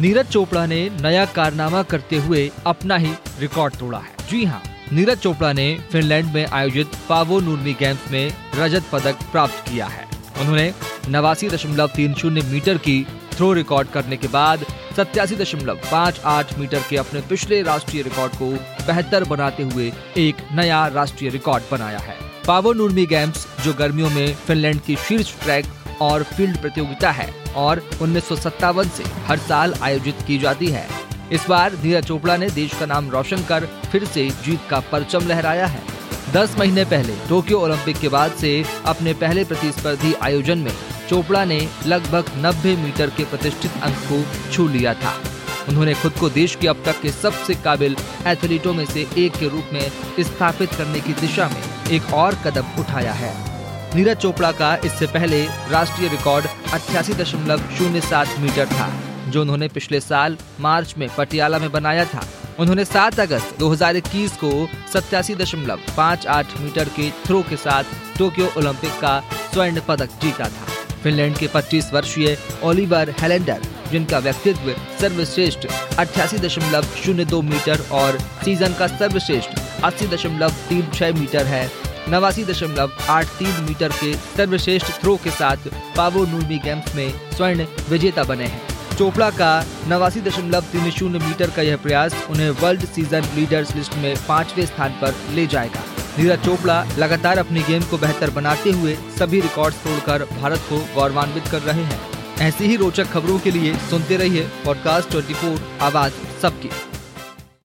नीरज चोपड़ा ने नया कारनामा करते हुए अपना ही रिकॉर्ड तोड़ा है। जी हाँ नीरज चोपड़ा ने फिनलैंड में आयोजित पावो नूर्मी गेम्स में रजत पदक प्राप्त किया है। उन्होंने नवासी दशमलव तीन शून्य मीटर की थ्रो रिकॉर्ड करने के बाद सत्यासी दशमलव पाँच आठ मीटर के अपने पिछले राष्ट्रीय रिकॉर्ड को बेहतर बनाते हुए एक नया राष्ट्रीय रिकॉर्ड बनाया है। पावो नूर्मी गेम्स, जो गर्मियों में फिनलैंड की शीर्ष ट्रैक और फ़ील्ड प्रतियोगिता है और उन्नीस से हर साल आयोजित की जाती है। इस बार नीरज चोपड़ा ने देश का नाम रोशन कर फिर से जीत का परचम लहराया है। दस महीने पहले टोक्यो ओलंपिक के बाद से अपने पहले प्रतिस्पर्धी आयोजन में चोपड़ा ने लगभग 90 मीटर के प्रतिष्ठित अंक को छू लिया था। उन्होंने खुद को देश के अब तक के सबसे काबिल एथलीटों में से एक के रूप में स्थापित करने की दिशा में एक और कदम उठाया है। नीरज चोपड़ा का इससे पहले राष्ट्रीय रिकॉर्ड अठासी दशमलव शून्य सात मीटर था, जो उन्होंने पिछले साल मार्च में पटियाला में बनाया था। उन्होंने 7 अगस्त 2021 को सत्यासी दशमलव पाँच आठ मीटर के थ्रो के साथ टोक्यो ओलंपिक का स्वर्ण पदक जीता था। फिनलैंड के 25 वर्षीय ओलिवर हेलेंडर, जिनका व्यक्तित्व सर्वश्रेष्ठ अठासी दशमलव शून्य दो मीटर और सीज़न का सर्वश्रेष्ठ अस्सी दशमलव तीन छह मीटर है नवासी दशमलव आठ तीन मीटर के सर्वश्रेष्ठ थ्रो के साथ पावो नूर्मी गेम्स में स्वर्ण विजेता बने हैं। चोपड़ा का नवासी दशमलव तीन शून्य मीटर का यह प्रयास उन्हें वर्ल्ड सीज़न लीडर्स लिस्ट में पाँचवें स्थान पर ले जाएगा। नीरज चोपड़ा लगातार अपनी गेम को बेहतर बनाते हुए सभी रिकॉर्ड तोड़कर भारत को गौरवान्वित कर रहे हैं। ऐसी ही रोचक खबरों के लिए सुनते रहिए पॉडकास्ट 24 आवाज़ सबकी।